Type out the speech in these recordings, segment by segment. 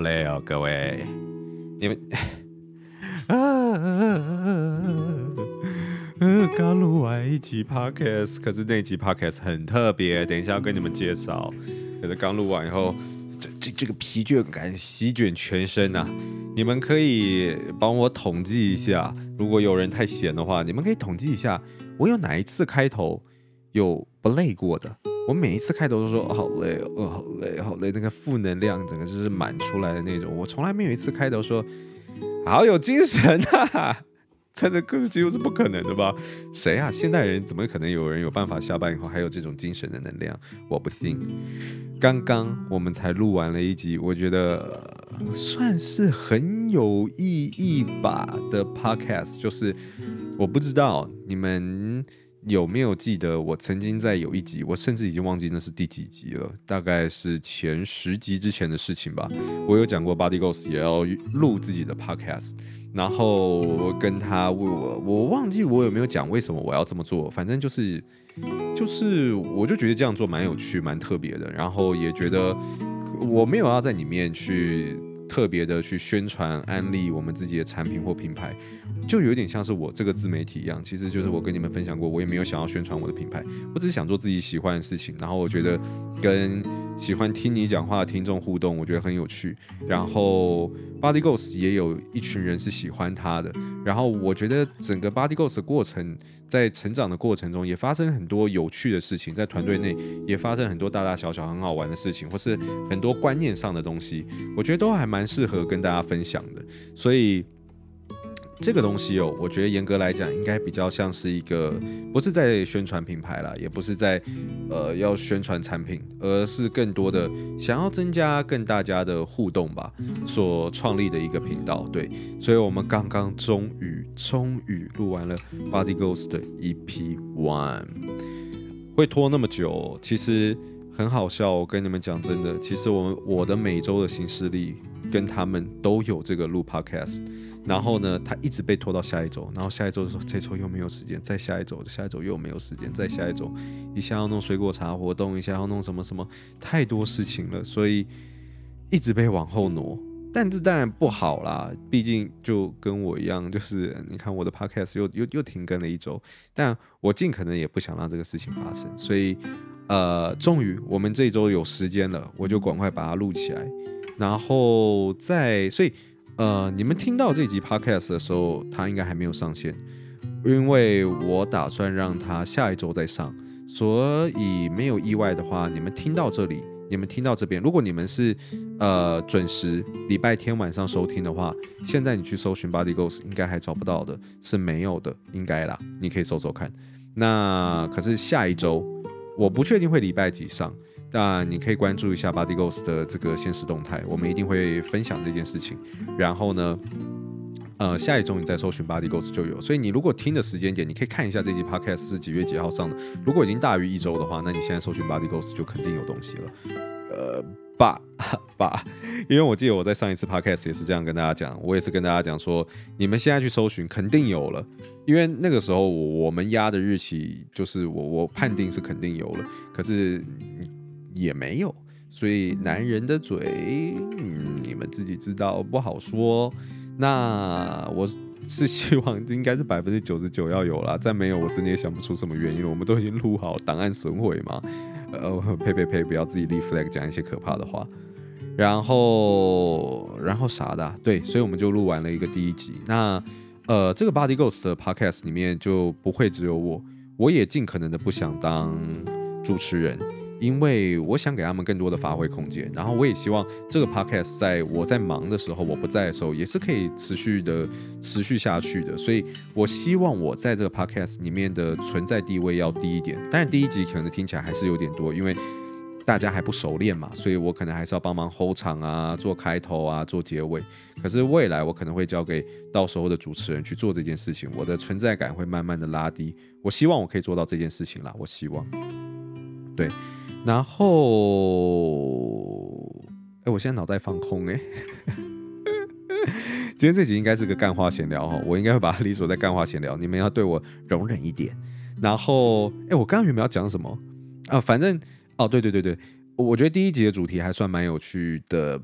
累哦，各位，你们 啊，刚录完一集 podcast，可是那集 podcast 很特别，等一下要跟你们介绍。可是刚录完以后，这这这个疲倦感席卷全身啊！你们可以帮我统计一下，如果有人太闲的话，你们可以统计一下，我有哪一次开头有不累过的？我每一次开头都说、好累哦，好累，好累，那个负能量整个就是满出来的那种。我从来没有一次开头说好有精神啊，真的根本几乎是不可能的吧？谁啊？现代人怎么可能有人有办法下班以后还有这种精神的能量？我不信。刚刚我们才录完了一集，我觉得算是很有意义吧的 podcast，就是我不知道你们。有没有记得我曾经在有一集，我甚至已经忘记那是第几集了，大概是前十集之前的事情吧。我有讲过 Body Ghost 也要录自己的 podcast，然后我跟他问我，我忘记我有没有讲为什么我要这么做，反正就是就是我就觉得这样做蛮有趣、蛮特别的，然后也觉得我没有要在里面去。特别的去宣传安利我们自己的产品或品牌，就有点像是我这个自媒体一样。其实就是我跟你们分享过，我也没有想要宣传我的品牌，我只是想做自己喜欢的事情。然后我觉得跟喜欢听你讲话的听众互动，我觉得很有趣。然后 Body Ghost 也有一群人是喜欢他的。然后我觉得整个 Body Ghost 的过程，在成长的过程中，也发生很多有趣的事情，在团队内也发生很多大大小小很好玩的事情，或是很多观念上的东西，我觉得都还蛮适合跟大家分享的。所以。这个东西哦，我觉得严格来讲，应该比较像是一个，不是在宣传品牌啦，也不是在，呃，要宣传产品，而是更多的想要增加跟大家的互动吧，所创立的一个频道。对，所以我们刚刚终于终于录完了 Body Ghost 的 EP One，会拖那么久，其实很好笑。我跟你们讲真的，其实我们我的每周的行事历跟他们都有这个录 Podcast。然后呢，他一直被拖到下一周，然后下一周就说这周又没有时间，再下一周，下一周又没有时间，再下一周，一下要弄水果茶活动，一下要弄什么什么，太多事情了，所以一直被往后挪。但这当然不好啦，毕竟就跟我一样，就是你看我的 podcast 又又又停更了一周，但我尽可能也不想让这个事情发生，所以呃，终于我们这周有时间了，我就赶快把它录起来，然后再所以。呃，你们听到这集 podcast 的时候，它应该还没有上线，因为我打算让它下一周再上，所以没有意外的话，你们听到这里，你们听到这边，如果你们是呃准时礼拜天晚上收听的话，现在你去搜寻 Body Ghost 应该还找不到的，是没有的，应该啦，你可以搜搜看。那可是下一周，我不确定会礼拜几上。但你可以关注一下 Body Ghost 的这个现实动态，我们一定会分享这件事情。然后呢，呃，下一周你再搜寻 Body Ghost 就有。所以你如果听的时间点，你可以看一下这期 Podcast 是几月几号上的。如果已经大于一周的话，那你现在搜寻 Body Ghost 就肯定有东西了。呃，爸 爸，因为我记得我在上一次 Podcast 也是这样跟大家讲，我也是跟大家讲说，你们现在去搜寻肯定有了，因为那个时候我们压的日期就是我我判定是肯定有了，可是。也没有，所以男人的嘴，嗯，你们自己知道，不好说。那我是希望应该是百分之九十九要有啦，再没有我真的也想不出什么原因了。我们都已经录好，档案损毁嘛。呃，呸呸呸，不要自己立 flag 讲一些可怕的话。然后，然后啥的，对，所以我们就录完了一个第一集。那呃，这个 Body Ghost 的 podcast 里面就不会只有我，我也尽可能的不想当主持人。因为我想给他们更多的发挥空间，然后我也希望这个 podcast 在我在忙的时候，我不在的时候，也是可以持续的持续下去的。所以我希望我在这个 podcast 里面的存在地位要低一点。当然第一集可能听起来还是有点多，因为大家还不熟练嘛，所以我可能还是要帮忙 hold 场啊，做开头啊，做结尾。可是未来我可能会交给到时候的主持人去做这件事情，我的存在感会慢慢的拉低。我希望我可以做到这件事情啦，我希望，对。然后，哎，我现在脑袋放空哎。今天这集应该是个干话闲聊哈，我应该会把它理所在干话闲聊，你们要对我容忍一点。然后，哎，我刚刚原本要讲什么啊？反正，哦，对对对对，我觉得第一集的主题还算蛮有趣的。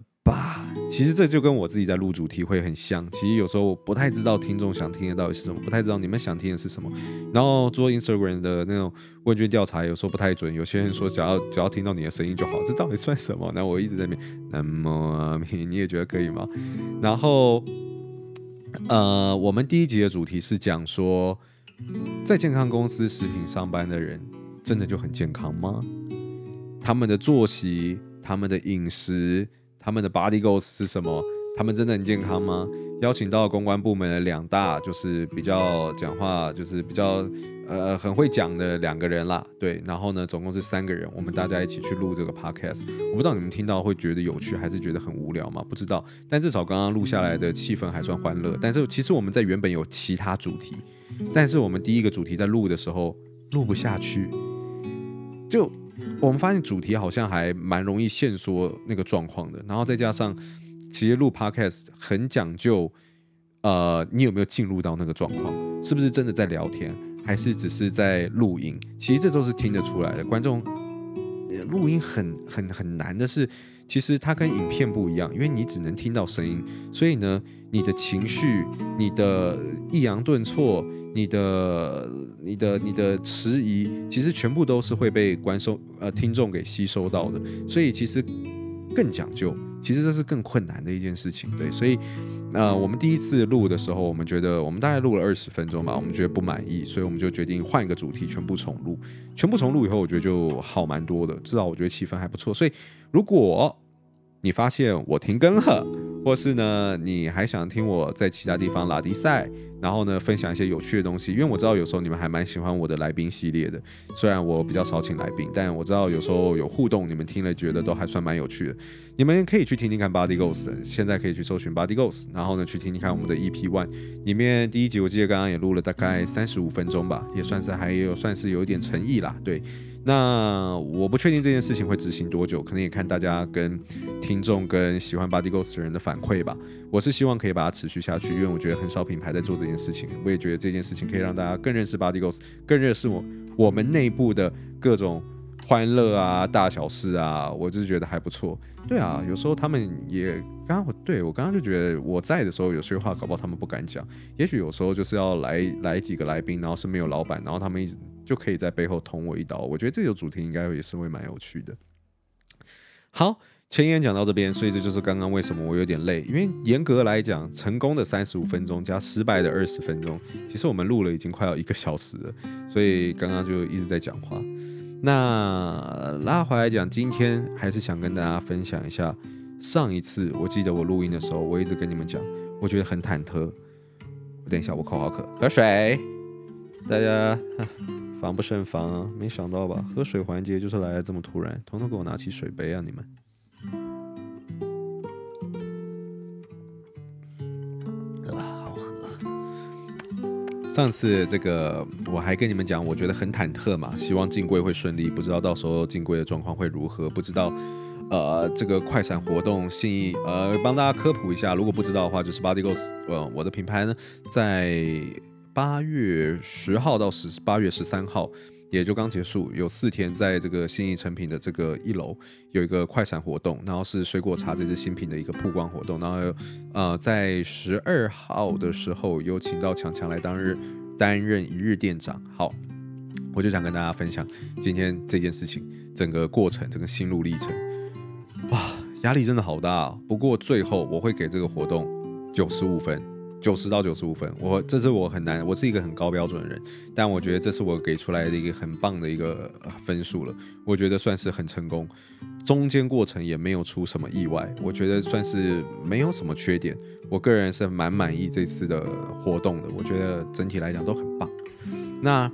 其实这就跟我自己在录主题会很像。其实有时候我不太知道听众想听的到底是什么，不太知道你们想听的是什么。然后做 Instagram 的那种问卷调查，有时候不太准。有些人说只要只要听到你的声音就好，这到底算什么？那我一直在那边，那么你也觉得可以吗？然后，呃，我们第一集的主题是讲说，在健康公司食品上班的人，真的就很健康吗？他们的作息，他们的饮食。他们的 body goals 是什么？他们真的很健康吗？邀请到公关部门的两大，就是比较讲话，就是比较呃很会讲的两个人啦。对，然后呢，总共是三个人，我们大家一起去录这个 podcast。我不知道你们听到会觉得有趣，还是觉得很无聊吗？不知道。但至少刚刚录下来的气氛还算欢乐。但是其实我们在原本有其他主题，但是我们第一个主题在录的时候录不下去，就。我们发现主题好像还蛮容易限缩那个状况的，然后再加上，其实录 podcast 很讲究，呃，你有没有进入到那个状况？是不是真的在聊天，还是只是在录音？其实这都是听得出来的。观众录音很很很难的是，其实它跟影片不一样，因为你只能听到声音，所以呢，你的情绪、你的抑扬顿挫。你的、你的、你的迟疑，其实全部都是会被观众、呃听众给吸收到的，所以其实更讲究，其实这是更困难的一件事情，对，所以呃，我们第一次录的时候，我们觉得我们大概录了二十分钟吧，我们觉得不满意，所以我们就决定换一个主题，全部重录。全部重录以后，我觉得就好蛮多的，至少我觉得气氛还不错。所以如果你发现我停更了，或是呢，你还想听我在其他地方拉迪赛？然后呢，分享一些有趣的东西，因为我知道有时候你们还蛮喜欢我的来宾系列的。虽然我比较少请来宾，但我知道有时候有互动，你们听了觉得都还算蛮有趣的。你们可以去听听看 Body Ghost 现在可以去搜寻 Body Ghost 然后呢去听听看我们的 EP One 里面第一集，我记得刚刚也录了大概三十五分钟吧，也算是还有算是有一点诚意啦，对。那我不确定这件事情会执行多久，可能也看大家跟听众跟喜欢 Body Ghost 的人的反馈吧。我是希望可以把它持续下去，因为我觉得很少品牌在做这件事情。我也觉得这件事情可以让大家更认识 Body Goals，更认识我我们内部的各种欢乐啊、大小事啊。我就是觉得还不错。对啊，有时候他们也刚刚我对我刚刚就觉得我在的时候，有些话搞不好他们不敢讲。也许有时候就是要来来几个来宾，然后是没有老板，然后他们一直。就可以在背后捅我一刀，我觉得这个主题应该也是会蛮有趣的。好，前言讲到这边，所以这就是刚刚为什么我有点累，因为严格来讲，成功的三十五分钟加失败的二十分钟，其实我们录了已经快要一个小时了，所以刚刚就一直在讲话。那拉回来讲，今天还是想跟大家分享一下，上一次我记得我录音的时候，我一直跟你们讲，我觉得很忐忑。我等一下，我口好渴，喝水，大家。防不胜防啊！没想到吧？喝水环节就是来的这么突然，统统给我拿起水杯啊！你们，上次这个我还跟你们讲，我觉得很忐忑嘛，希望进柜会顺利，不知道到时候进柜的状况会如何，不知道。呃，这个快闪活动信义，呃，帮大家科普一下，如果不知道的话，就是 Body Goes，呃，我的品牌呢，在。八月十号到十八月十三号，也就刚结束，有四天在这个新义诚品的这个一楼有一个快闪活动，然后是水果茶这支新品的一个曝光活动，然后呃在十二号的时候有请到强强来当日担任一日店长。好，我就想跟大家分享今天这件事情，整个过程，整个心路历程，哇，压力真的好大哦。不过最后我会给这个活动九十五分。九十到九十五分，我这是我很难，我是一个很高标准的人，但我觉得这是我给出来的一个很棒的一个分数了，我觉得算是很成功，中间过程也没有出什么意外，我觉得算是没有什么缺点，我个人是蛮满意这次的活动的，我觉得整体来讲都很棒。那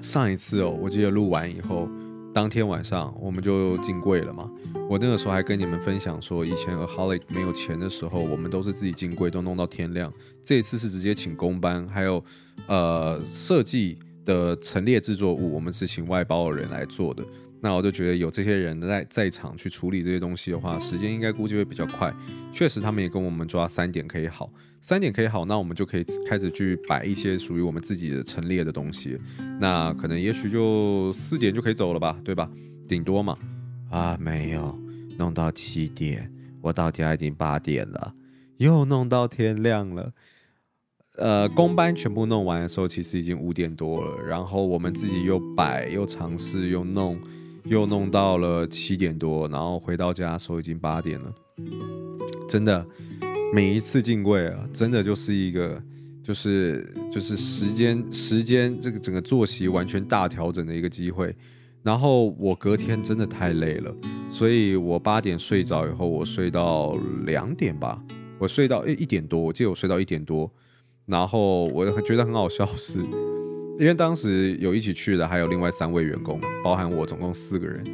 上一次哦，我记得录完以后。当天晚上我们就进柜了嘛。我那个时候还跟你们分享说，以前 AHOLIC 没有钱的时候，我们都是自己进柜，都弄到天亮。这一次是直接请工班，还有呃设计的陈列制作物，我们是请外包的人来做的。那我就觉得有这些人在在场去处理这些东西的话，时间应该估计会比较快。确实，他们也跟我们抓三点可以好。三点可以好，那我们就可以开始去摆一些属于我们自己的陈列的东西。那可能也许就四点就可以走了吧，对吧？顶多嘛。啊，没有，弄到七点，我到家已经八点了，又弄到天亮了。呃，工班全部弄完的时候，其实已经五点多了。然后我们自己又摆又尝试又弄，又弄到了七点多。然后回到家的时候已经八点了。真的，每一次进柜啊，真的就是一个，就是就是时间时间这个整个作息完全大调整的一个机会。然后我隔天真的太累了，所以我八点睡着以后，我睡到两点吧。我睡到诶一点多，我记得我睡到一点多。然后我觉得很好笑是，因为当时有一起去的还有另外三位员工，包含我，总共四个人。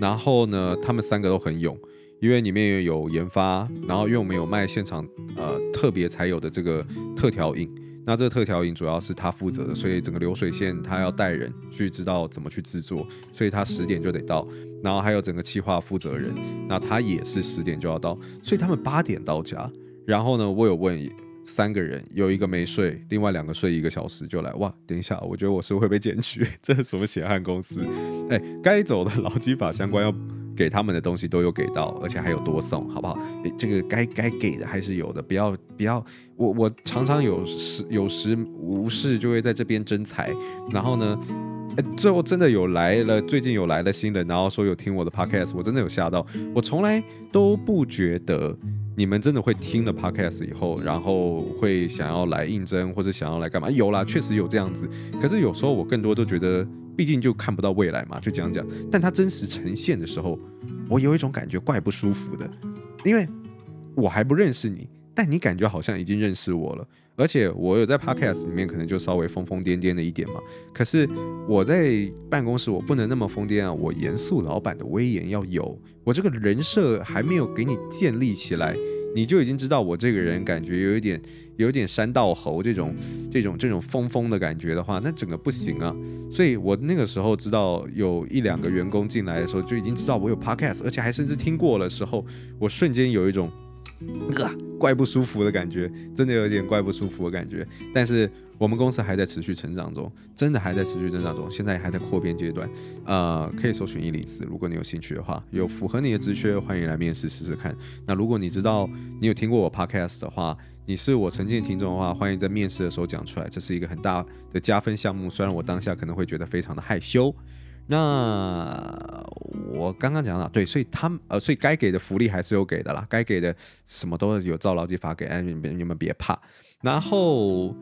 然后呢，他们三个都很勇，因为里面有研发，然后因为我们有卖现场呃特别才有的这个特调饮，那这个特调饮主要是他负责的，所以整个流水线他要带人去知道怎么去制作，所以他十点就得到。然后还有整个企划负责人，那他也是十点就要到，所以他们八点到家。然后呢，我有问。三个人有一个没睡，另外两个睡一个小时就来。哇，等一下，我觉得我是会被检举，这是什么血汗公司？哎，该走的劳基法相关要给他们的东西都有给到，而且还有多送，好不好？这个该该给的还是有的，不要不要。我我常常有时有时无事就会在这边征才，然后呢，最后真的有来了，最近有来了新人，然后说有听我的 podcast，我真的有吓到，我从来都不觉得。你们真的会听了 podcast 以后，然后会想要来应征或者想要来干嘛？有啦，确实有这样子。可是有时候我更多都觉得，毕竟就看不到未来嘛，就讲讲。但它真实呈现的时候，我有一种感觉怪不舒服的，因为我还不认识你，但你感觉好像已经认识我了。而且我有在 podcast 里面可能就稍微疯疯癫癫的一点嘛。可是我在办公室我不能那么疯癫啊，我严肃老板的威严要有。我这个人设还没有给你建立起来，你就已经知道我这个人感觉有一点有点山道猴这种这种这种疯疯的感觉的话，那整个不行啊。所以我那个时候知道有一两个员工进来的时候，就已经知道我有 podcast，而且还甚至听过了时候，我瞬间有一种。呃，怪不舒服的感觉，真的有点怪不舒服的感觉。但是我们公司还在持续成长中，真的还在持续成长中，现在还在扩编阶段。呃，可以搜寻一零四，如果你有兴趣的话，有符合你的职缺，欢迎来面试试试看。那如果你知道你有听过我 podcast 的话，你是我曾经的听众的话，欢迎在面试的时候讲出来，这是一个很大的加分项目。虽然我当下可能会觉得非常的害羞。那我刚刚讲了，对，所以他们呃，所以该给的福利还是有给的啦，该给的什么都有照劳基法给，哎，你们你们别怕。然后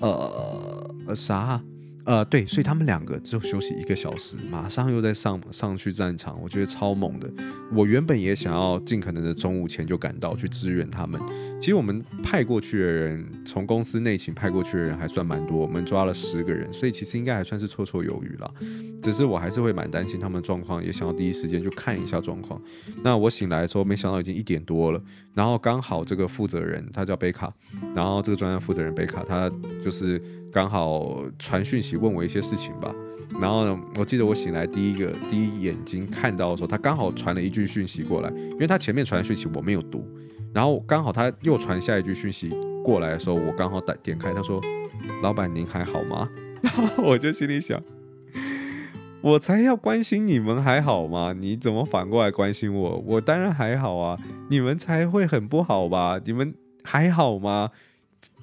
呃啥？呃，对，所以他们两个只有休息一个小时，马上又在上上去战场，我觉得超猛的。我原本也想要尽可能的中午前就赶到去支援他们。其实我们派过去的人，从公司内勤派过去的人还算蛮多，我们抓了十个人，所以其实应该还算是绰绰有余了。只是我还是会蛮担心他们状况，也想要第一时间去看一下状况。那我醒来的时候，没想到已经一点多了，然后刚好这个负责人他叫贝卡，然后这个专案负责人贝卡他就是。刚好传讯息问我一些事情吧，然后呢，我记得我醒来第一个第一眼睛看到的时候，他刚好传了一句讯息过来，因为他前面传的讯息我没有读，然后刚好他又传下一句讯息过来的时候，我刚好点点开，他说：“老板您还好吗？”然 后我就心里想，我才要关心你们还好吗？你怎么反过来关心我？我当然还好啊，你们才会很不好吧？你们还好吗？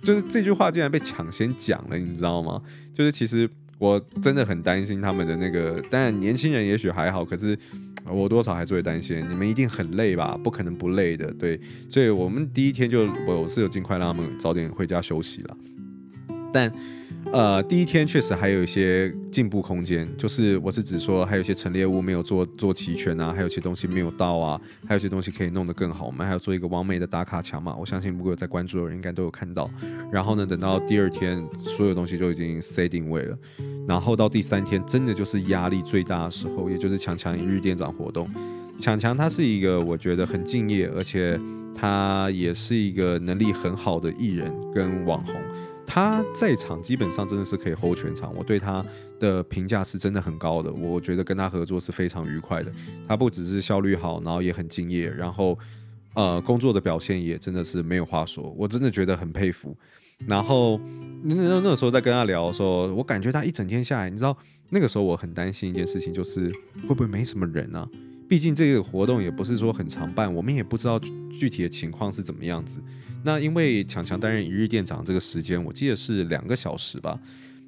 就是这句话竟然被抢先讲了，你知道吗？就是其实我真的很担心他们的那个，但年轻人也许还好，可是我多少还是会担心，你们一定很累吧？不可能不累的，对。所以我们第一天就我是有尽快让他们早点回家休息了，但。呃，第一天确实还有一些进步空间，就是我是指说，还有一些陈列物没有做做齐全啊，还有一些东西没有到啊，还有一些东西可以弄得更好。我们还要做一个完美的打卡墙嘛，我相信如果有在关注的人应该都有看到。然后呢，等到第二天，所有东西就已经塞定位了。然后到第三天，真的就是压力最大的时候，也就是强强一日店长活动。强强他是一个我觉得很敬业，而且他也是一个能力很好的艺人跟网红。他在场基本上真的是可以 hold 全场，我对他的评价是真的很高的。我觉得跟他合作是非常愉快的。他不只是效率好，然后也很敬业，然后呃工作的表现也真的是没有话说，我真的觉得很佩服。然后那那个时候在跟他聊的时候，我感觉他一整天下来，你知道那个时候我很担心一件事情，就是会不会没什么人啊？毕竟这个活动也不是说很常办，我们也不知道具体的情况是怎么样子。那因为强强担任一日店长这个时间，我记得是两个小时吧。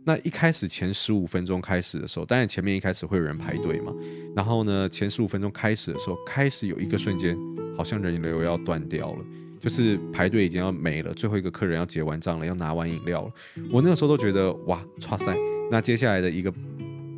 那一开始前十五分钟开始的时候，当然前面一开始会有人排队嘛。然后呢，前十五分钟开始的时候，开始有一个瞬间，好像人流要断掉了。就是排队已经要没了，最后一个客人要结完账了，要拿完饮料了。我那个时候都觉得哇，哇塞，那接下来的一个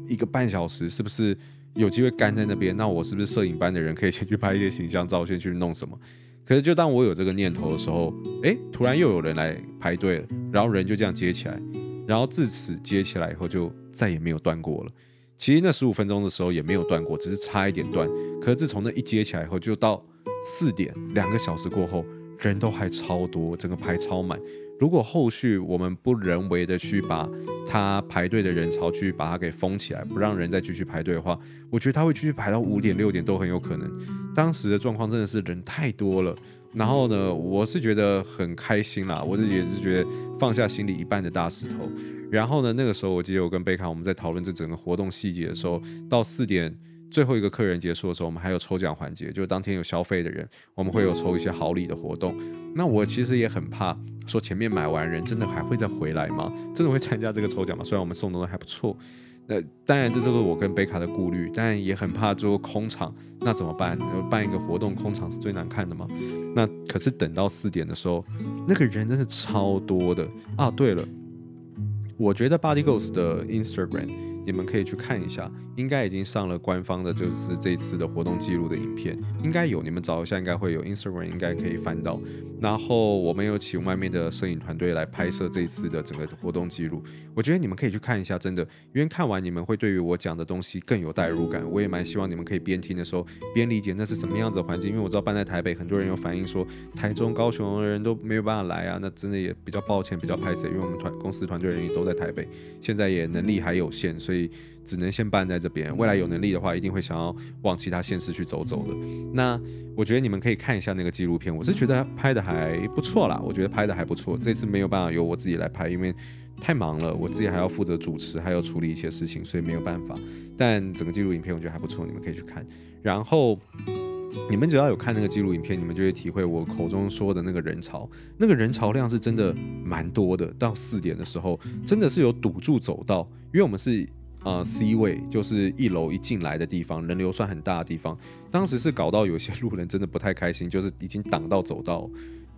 一个半小时是不是有机会干在那边？那我是不是摄影班的人可以先去拍一些形象照，先去弄什么？可是就当我有这个念头的时候，诶，突然又有人来排队了，然后人就这样接起来，然后自此接起来以后就再也没有断过了。其实那十五分钟的时候也没有断过，只是差一点断。可是自从那一接起来以后，就到四点，两个小时过后。人都还超多，整个排超满。如果后续我们不人为的去把他排队的人潮去把它给封起来，不让人再继续排队的话，我觉得他会继续排到五点六点都很有可能。当时的状况真的是人太多了。然后呢，我是觉得很开心啦，我自己也是觉得放下心里一半的大石头。然后呢，那个时候我记得我跟贝卡我们在讨论这整个活动细节的时候，到四点。最后一个客人结束的时候，我们还有抽奖环节，就是当天有消费的人，我们会有抽一些好礼的活动。那我其实也很怕，说前面买完人真的还会再回来吗？真的会参加这个抽奖吗？虽然我们送的都还不错，那当然这都是我跟贝卡的顾虑，但也很怕最后空场，那怎么办？办一个活动空场是最难看的吗？那可是等到四点的时候，那个人真是超多的啊！对了，我觉得 Body Ghost 的 Instagram。你们可以去看一下，应该已经上了官方的，就是这次的活动记录的影片，应该有，你们找一下，应该会有 Instagram，应该可以翻到。然后我们有请外面的摄影团队来拍摄这一次的整个活动记录，我觉得你们可以去看一下，真的，因为看完你们会对于我讲的东西更有代入感。我也蛮希望你们可以边听的时候边理解那是什么样子的环境，因为我知道办在台北，很多人有反映说台中、高雄的人都没有办法来啊，那真的也比较抱歉，比较拍摄，因为我们团公司团队人员都在台北，现在也能力还有限，所以。只能先办在这边，未来有能力的话，一定会想要往其他县市去走走的。那我觉得你们可以看一下那个纪录片，我是觉得拍的还不错啦，我觉得拍的还不错。这次没有办法由我自己来拍，因为太忙了，我自己还要负责主持，还要处理一些事情，所以没有办法。但整个纪录影片我觉得还不错，你们可以去看。然后你们只要有看那个纪录影片，你们就会体会我口中说的那个人潮，那个人潮量是真的蛮多的。到四点的时候，真的是有堵住走道，因为我们是。呃，C 位就是一楼一进来的地方，人流算很大的地方。当时是搞到有些路人真的不太开心，就是已经挡到走道。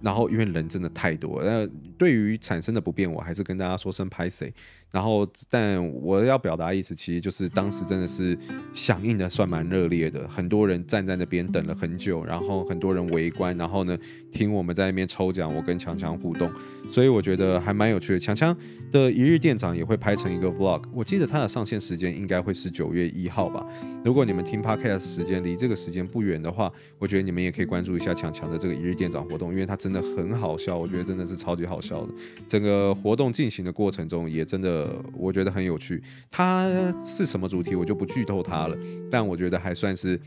然后因为人真的太多，那对于产生的不便，我还是跟大家说声拍谁。然后，但我要表达意思，其实就是当时真的是响应的算蛮热烈的，很多人站在那边等了很久，然后很多人围观，然后呢听我们在那边抽奖，我跟强强互动，所以我觉得还蛮有趣的。强强的一日店长也会拍成一个 vlog，我记得他的上线时间应该会是九月一号吧。如果你们听 podcast 时间离这个时间不远的话，我觉得你们也可以关注一下强强的这个一日店长活动，因为他真的很好笑，我觉得真的是超级好笑的。整个活动进行的过程中也真的。呃，我觉得很有趣。它是什么主题，我就不剧透它了。但我觉得还算是，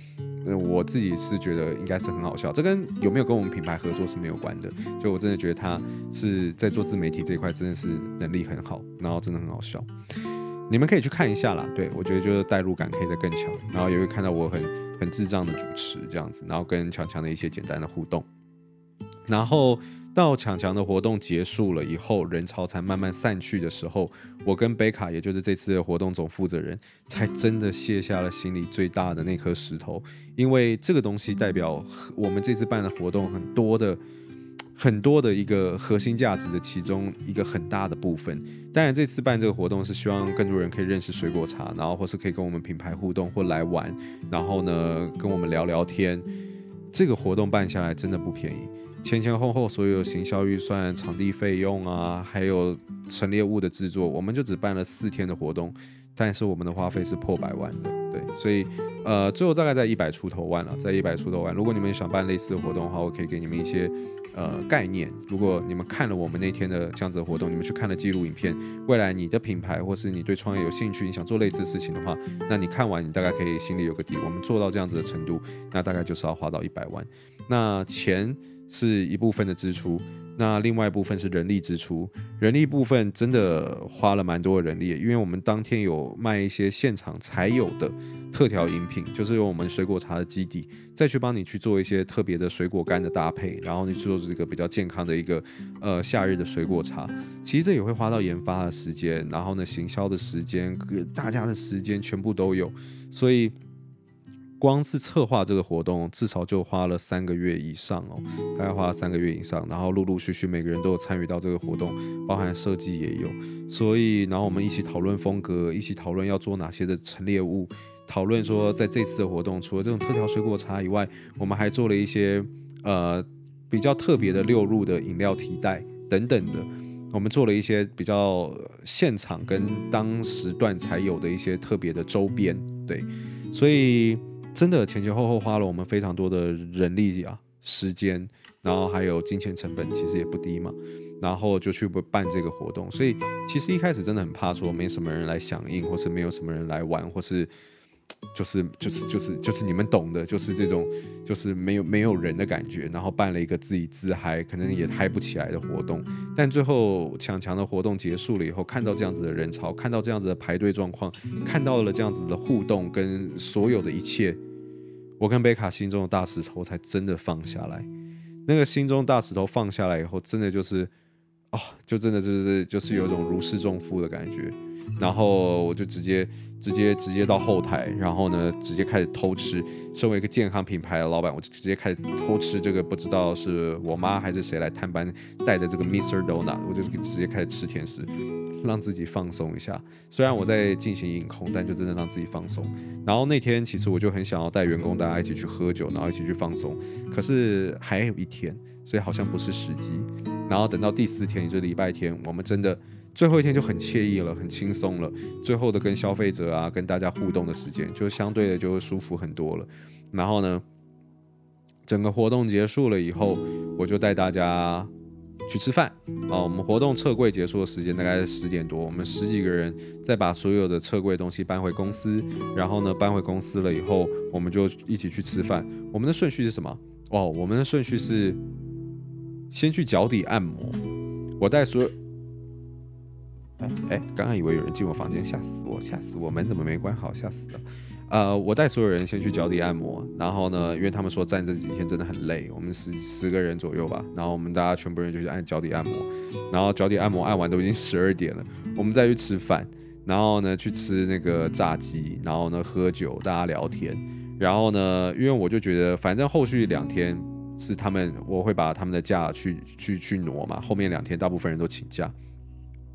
我自己是觉得应该是很好笑。这跟有没有跟我们品牌合作是没有关的。就我真的觉得他是在做自媒体这一块真的是能力很好，然后真的很好笑。你们可以去看一下啦。对，我觉得就是代入感可以再更强，然后也会看到我很很智障的主持这样子，然后跟强强的一些简单的互动，然后。到强强的活动结束了以后，人潮才慢慢散去的时候，我跟贝卡，也就是这次的活动总负责人，才真的卸下了心里最大的那颗石头。因为这个东西代表我们这次办的活动很多的很多的一个核心价值的其中一个很大的部分。当然，这次办这个活动是希望更多人可以认识水果茶，然后或是可以跟我们品牌互动或来玩，然后呢跟我们聊聊天。这个活动办下来真的不便宜。前前后后所有行销预算、场地费用啊，还有陈列物的制作，我们就只办了四天的活动，但是我们的花费是破百万的，对，所以呃，最后大概在一百出头万了，在一百出头万。如果你们想办类似的活动的话，我可以给你们一些呃概念。如果你们看了我们那天的这样子的活动，你们去看了记录影片，未来你的品牌或是你对创业有兴趣，你想做类似的事情的话，那你看完你大概可以心里有个底。我们做到这样子的程度，那大概就是要花到一百万。那钱。是一部分的支出。那另外一部分是人力支出，人力部分真的花了蛮多人力，因为我们当天有卖一些现场才有的特调饮品，就是用我们水果茶的基底，再去帮你去做一些特别的水果干的搭配，然后你去做这个比较健康的一个呃夏日的水果茶。其实这也会花到研发的时间，然后呢行销的时间，大家的时间全部都有，所以。光是策划这个活动，至少就花了三个月以上哦，大概花了三个月以上，然后陆陆续续每个人都有参与到这个活动，包含设计也有，所以然后我们一起讨论风格，一起讨论要做哪些的陈列物，讨论说在这次的活动，除了这种特调水果茶以外，我们还做了一些呃比较特别的六入的饮料提袋等等的，我们做了一些比较现场跟当时段才有的一些特别的周边，对，所以。真的前前后后花了我们非常多的人力啊、时间，然后还有金钱成本，其实也不低嘛。然后就去办这个活动，所以其实一开始真的很怕说没什么人来响应，或是没有什么人来玩，或是。就是就是就是就是你们懂的，就是这种就是没有没有人的感觉，然后办了一个自己自嗨，可能也嗨不起来的活动，但最后强强的活动结束了以后，看到这样子的人潮，看到这样子的排队状况，看到了这样子的互动跟所有的一切，我跟贝卡心中的大石头才真的放下来。那个心中大石头放下来以后，真的就是哦，就真的就是就是有一种如释重负的感觉。然后我就直接直接直接到后台，然后呢，直接开始偷吃。身为一个健康品牌的老板，我就直接开始偷吃这个不知道是我妈还是谁来探班带的这个 Mr. Donut，我就直接开始吃甜食，让自己放松一下。虽然我在进行饮控，但就真的让自己放松。然后那天其实我就很想要带员工大家一起去喝酒，然后一起去放松。可是还有一天，所以好像不是时机。然后等到第四天，也就是礼拜天，我们真的。最后一天就很惬意了，很轻松了。最后的跟消费者啊，跟大家互动的时间，就相对的就舒服很多了。然后呢，整个活动结束了以后，我就带大家去吃饭啊。我们活动撤柜结束的时间大概是十点多，我们十几个人再把所有的撤柜东西搬回公司。然后呢，搬回公司了以后，我们就一起去吃饭。我们的顺序是什么？哦，我们的顺序是先去脚底按摩。我带所有。哎哎，刚刚以为有人进我房间，吓死我，吓死我！门怎么没关好？吓死了。呃，我带所有人先去脚底按摩，然后呢，因为他们说站这几天真的很累，我们十十个人左右吧，然后我们大家全部人就去按脚底按摩，然后脚底按摩按完都已经十二点了，我们再去吃饭，然后呢去吃那个炸鸡，然后呢喝酒，大家聊天，然后呢，因为我就觉得反正后续两天是他们，我会把他们的假去去去挪嘛，后面两天大部分人都请假。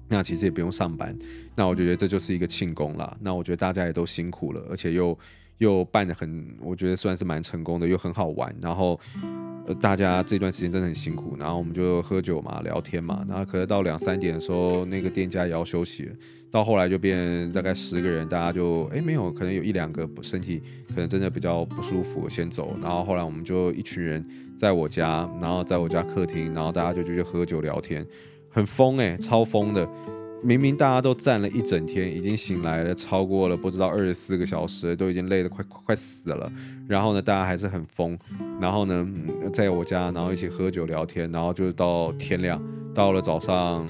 那其实也不用上班，那我觉得这就是一个庆功啦。那我觉得大家也都辛苦了，而且又又办的很，我觉得算是蛮成功的，又很好玩。然后呃，大家这段时间真的很辛苦，然后我们就喝酒嘛，聊天嘛。然后可能到两三点的时候，那个店家也要休息了。到后来就变大概十个人，大家就哎没有，可能有一两个身体可能真的比较不舒服，先走。然后后来我们就一群人在我家，然后在我家客厅，然后大家就继续喝酒聊天。很疯哎、超疯的！明明大家都站了一整天，已经醒来了，超过了不知道二十四个小时，都已经累得快快死了。然后呢，大家还是很疯。然后呢，在我家，然后一起喝酒聊天，然后就到天亮，到了早上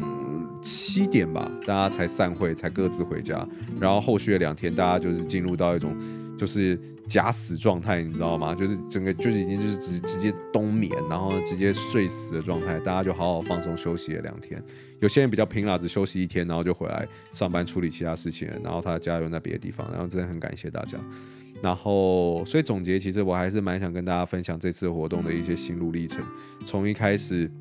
七点吧，大家才散会，才各自回家。然后后续的两天，大家就是进入到一种就是。假死状态，你知道吗？就是整个就是已经就是直直接冬眠，然后直接睡死的状态。大家就好好放松休息了两天。有些人比较拼啦，只休息一天，然后就回来上班处理其他事情。然后他的家人在别的地方，然后真的很感谢大家。然后所以总结，其实我还是蛮想跟大家分享这次活动的一些心路历程，从一开始。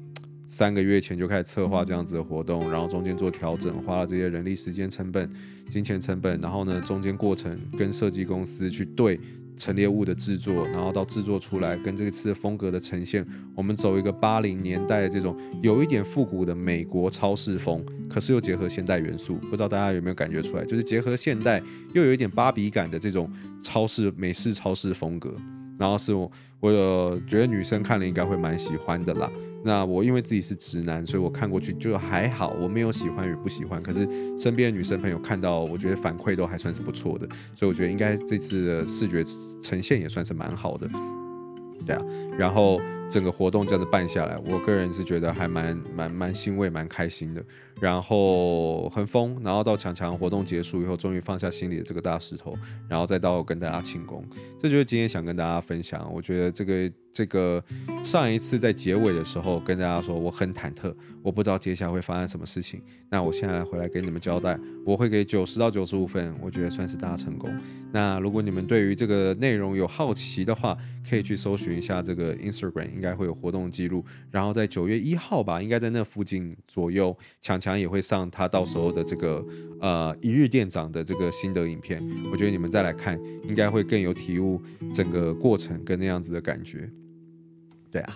三个月前就开始策划这样子的活动，然后中间做调整，花了这些人力、时间成本、金钱成本，然后呢，中间过程跟设计公司去对陈列物的制作，然后到制作出来跟这次风格的呈现，我们走一个八零年代的这种有一点复古的美国超市风，可是又结合现代元素，不知道大家有没有感觉出来，就是结合现代又有一点芭比感的这种超市美式超市风格，然后是我我觉得女生看了应该会蛮喜欢的啦。那我因为自己是直男，所以我看过去就还好，我没有喜欢与不喜欢。可是身边的女生朋友看到，我觉得反馈都还算是不错的，所以我觉得应该这次的视觉呈现也算是蛮好的。对啊，然后整个活动这样子办下来，我个人是觉得还蛮蛮蛮欣慰、蛮开心的。然后很疯，然后到强强活动结束以后，终于放下心里的这个大石头，然后再到跟大家庆功。这就是今天想跟大家分享。我觉得这个这个上一次在结尾的时候跟大家说我很忐忑，我不知道接下来会发生什么事情。那我现在回来给你们交代，我会给九十到九十五分，我觉得算是大成功。那如果你们对于这个内容有好奇的话，可以去搜寻一下这个 Instagram，应该会有活动记录。然后在九月一号吧，应该在那附近左右，强强也会上他到时候的这个呃一日店长的这个心得影片。我觉得你们再来看，应该会更有体悟整个过程跟那样子的感觉。对啊，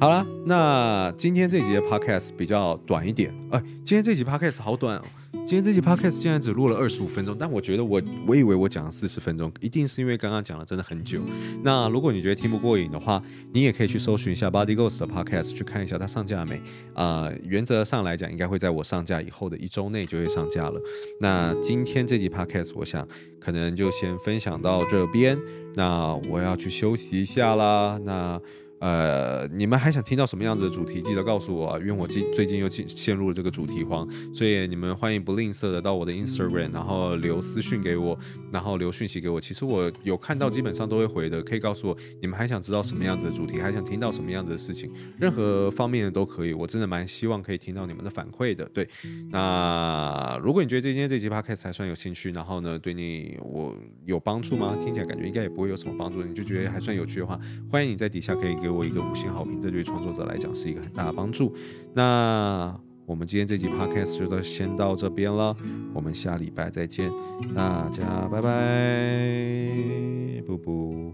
好了，那今天这集的 Podcast 比较短一点。哎，今天这集 Podcast 好短哦。今天这期 podcast 竟然只录了二十五分钟，但我觉得我我以为我讲了四十分钟，一定是因为刚刚讲了真的很久。那如果你觉得听不过瘾的话，你也可以去搜寻一下 Body Ghost 的 podcast 去看一下它上架没？啊、原则上来讲，应该会在我上架以后的一周内就会上架了。那今天这集 podcast 我想可能就先分享到这边，那我要去休息一下啦。那。呃，你们还想听到什么样子的主题？记得告诉我啊，因为我最最近又陷陷入了这个主题荒，所以你们欢迎不吝啬的到我的 Instagram，然后留私讯给我，然后留讯息给我。其实我有看到，基本上都会回的。可以告诉我你们还想知道什么样子的主题，还想听到什么样子的事情，任何方面的都可以。我真的蛮希望可以听到你们的反馈的。对，那如果你觉得今天这集 Podcast 还算有兴趣，然后呢，对你我有帮助吗？听起来感觉应该也不会有什么帮助，你就觉得还算有趣的话，欢迎你在底下可以给我。多一个五星好评，这对创作者来讲是一个很大的帮助。那我们今天这集 podcast 就到先到这边了，我们下礼拜再见，大家拜拜，布布。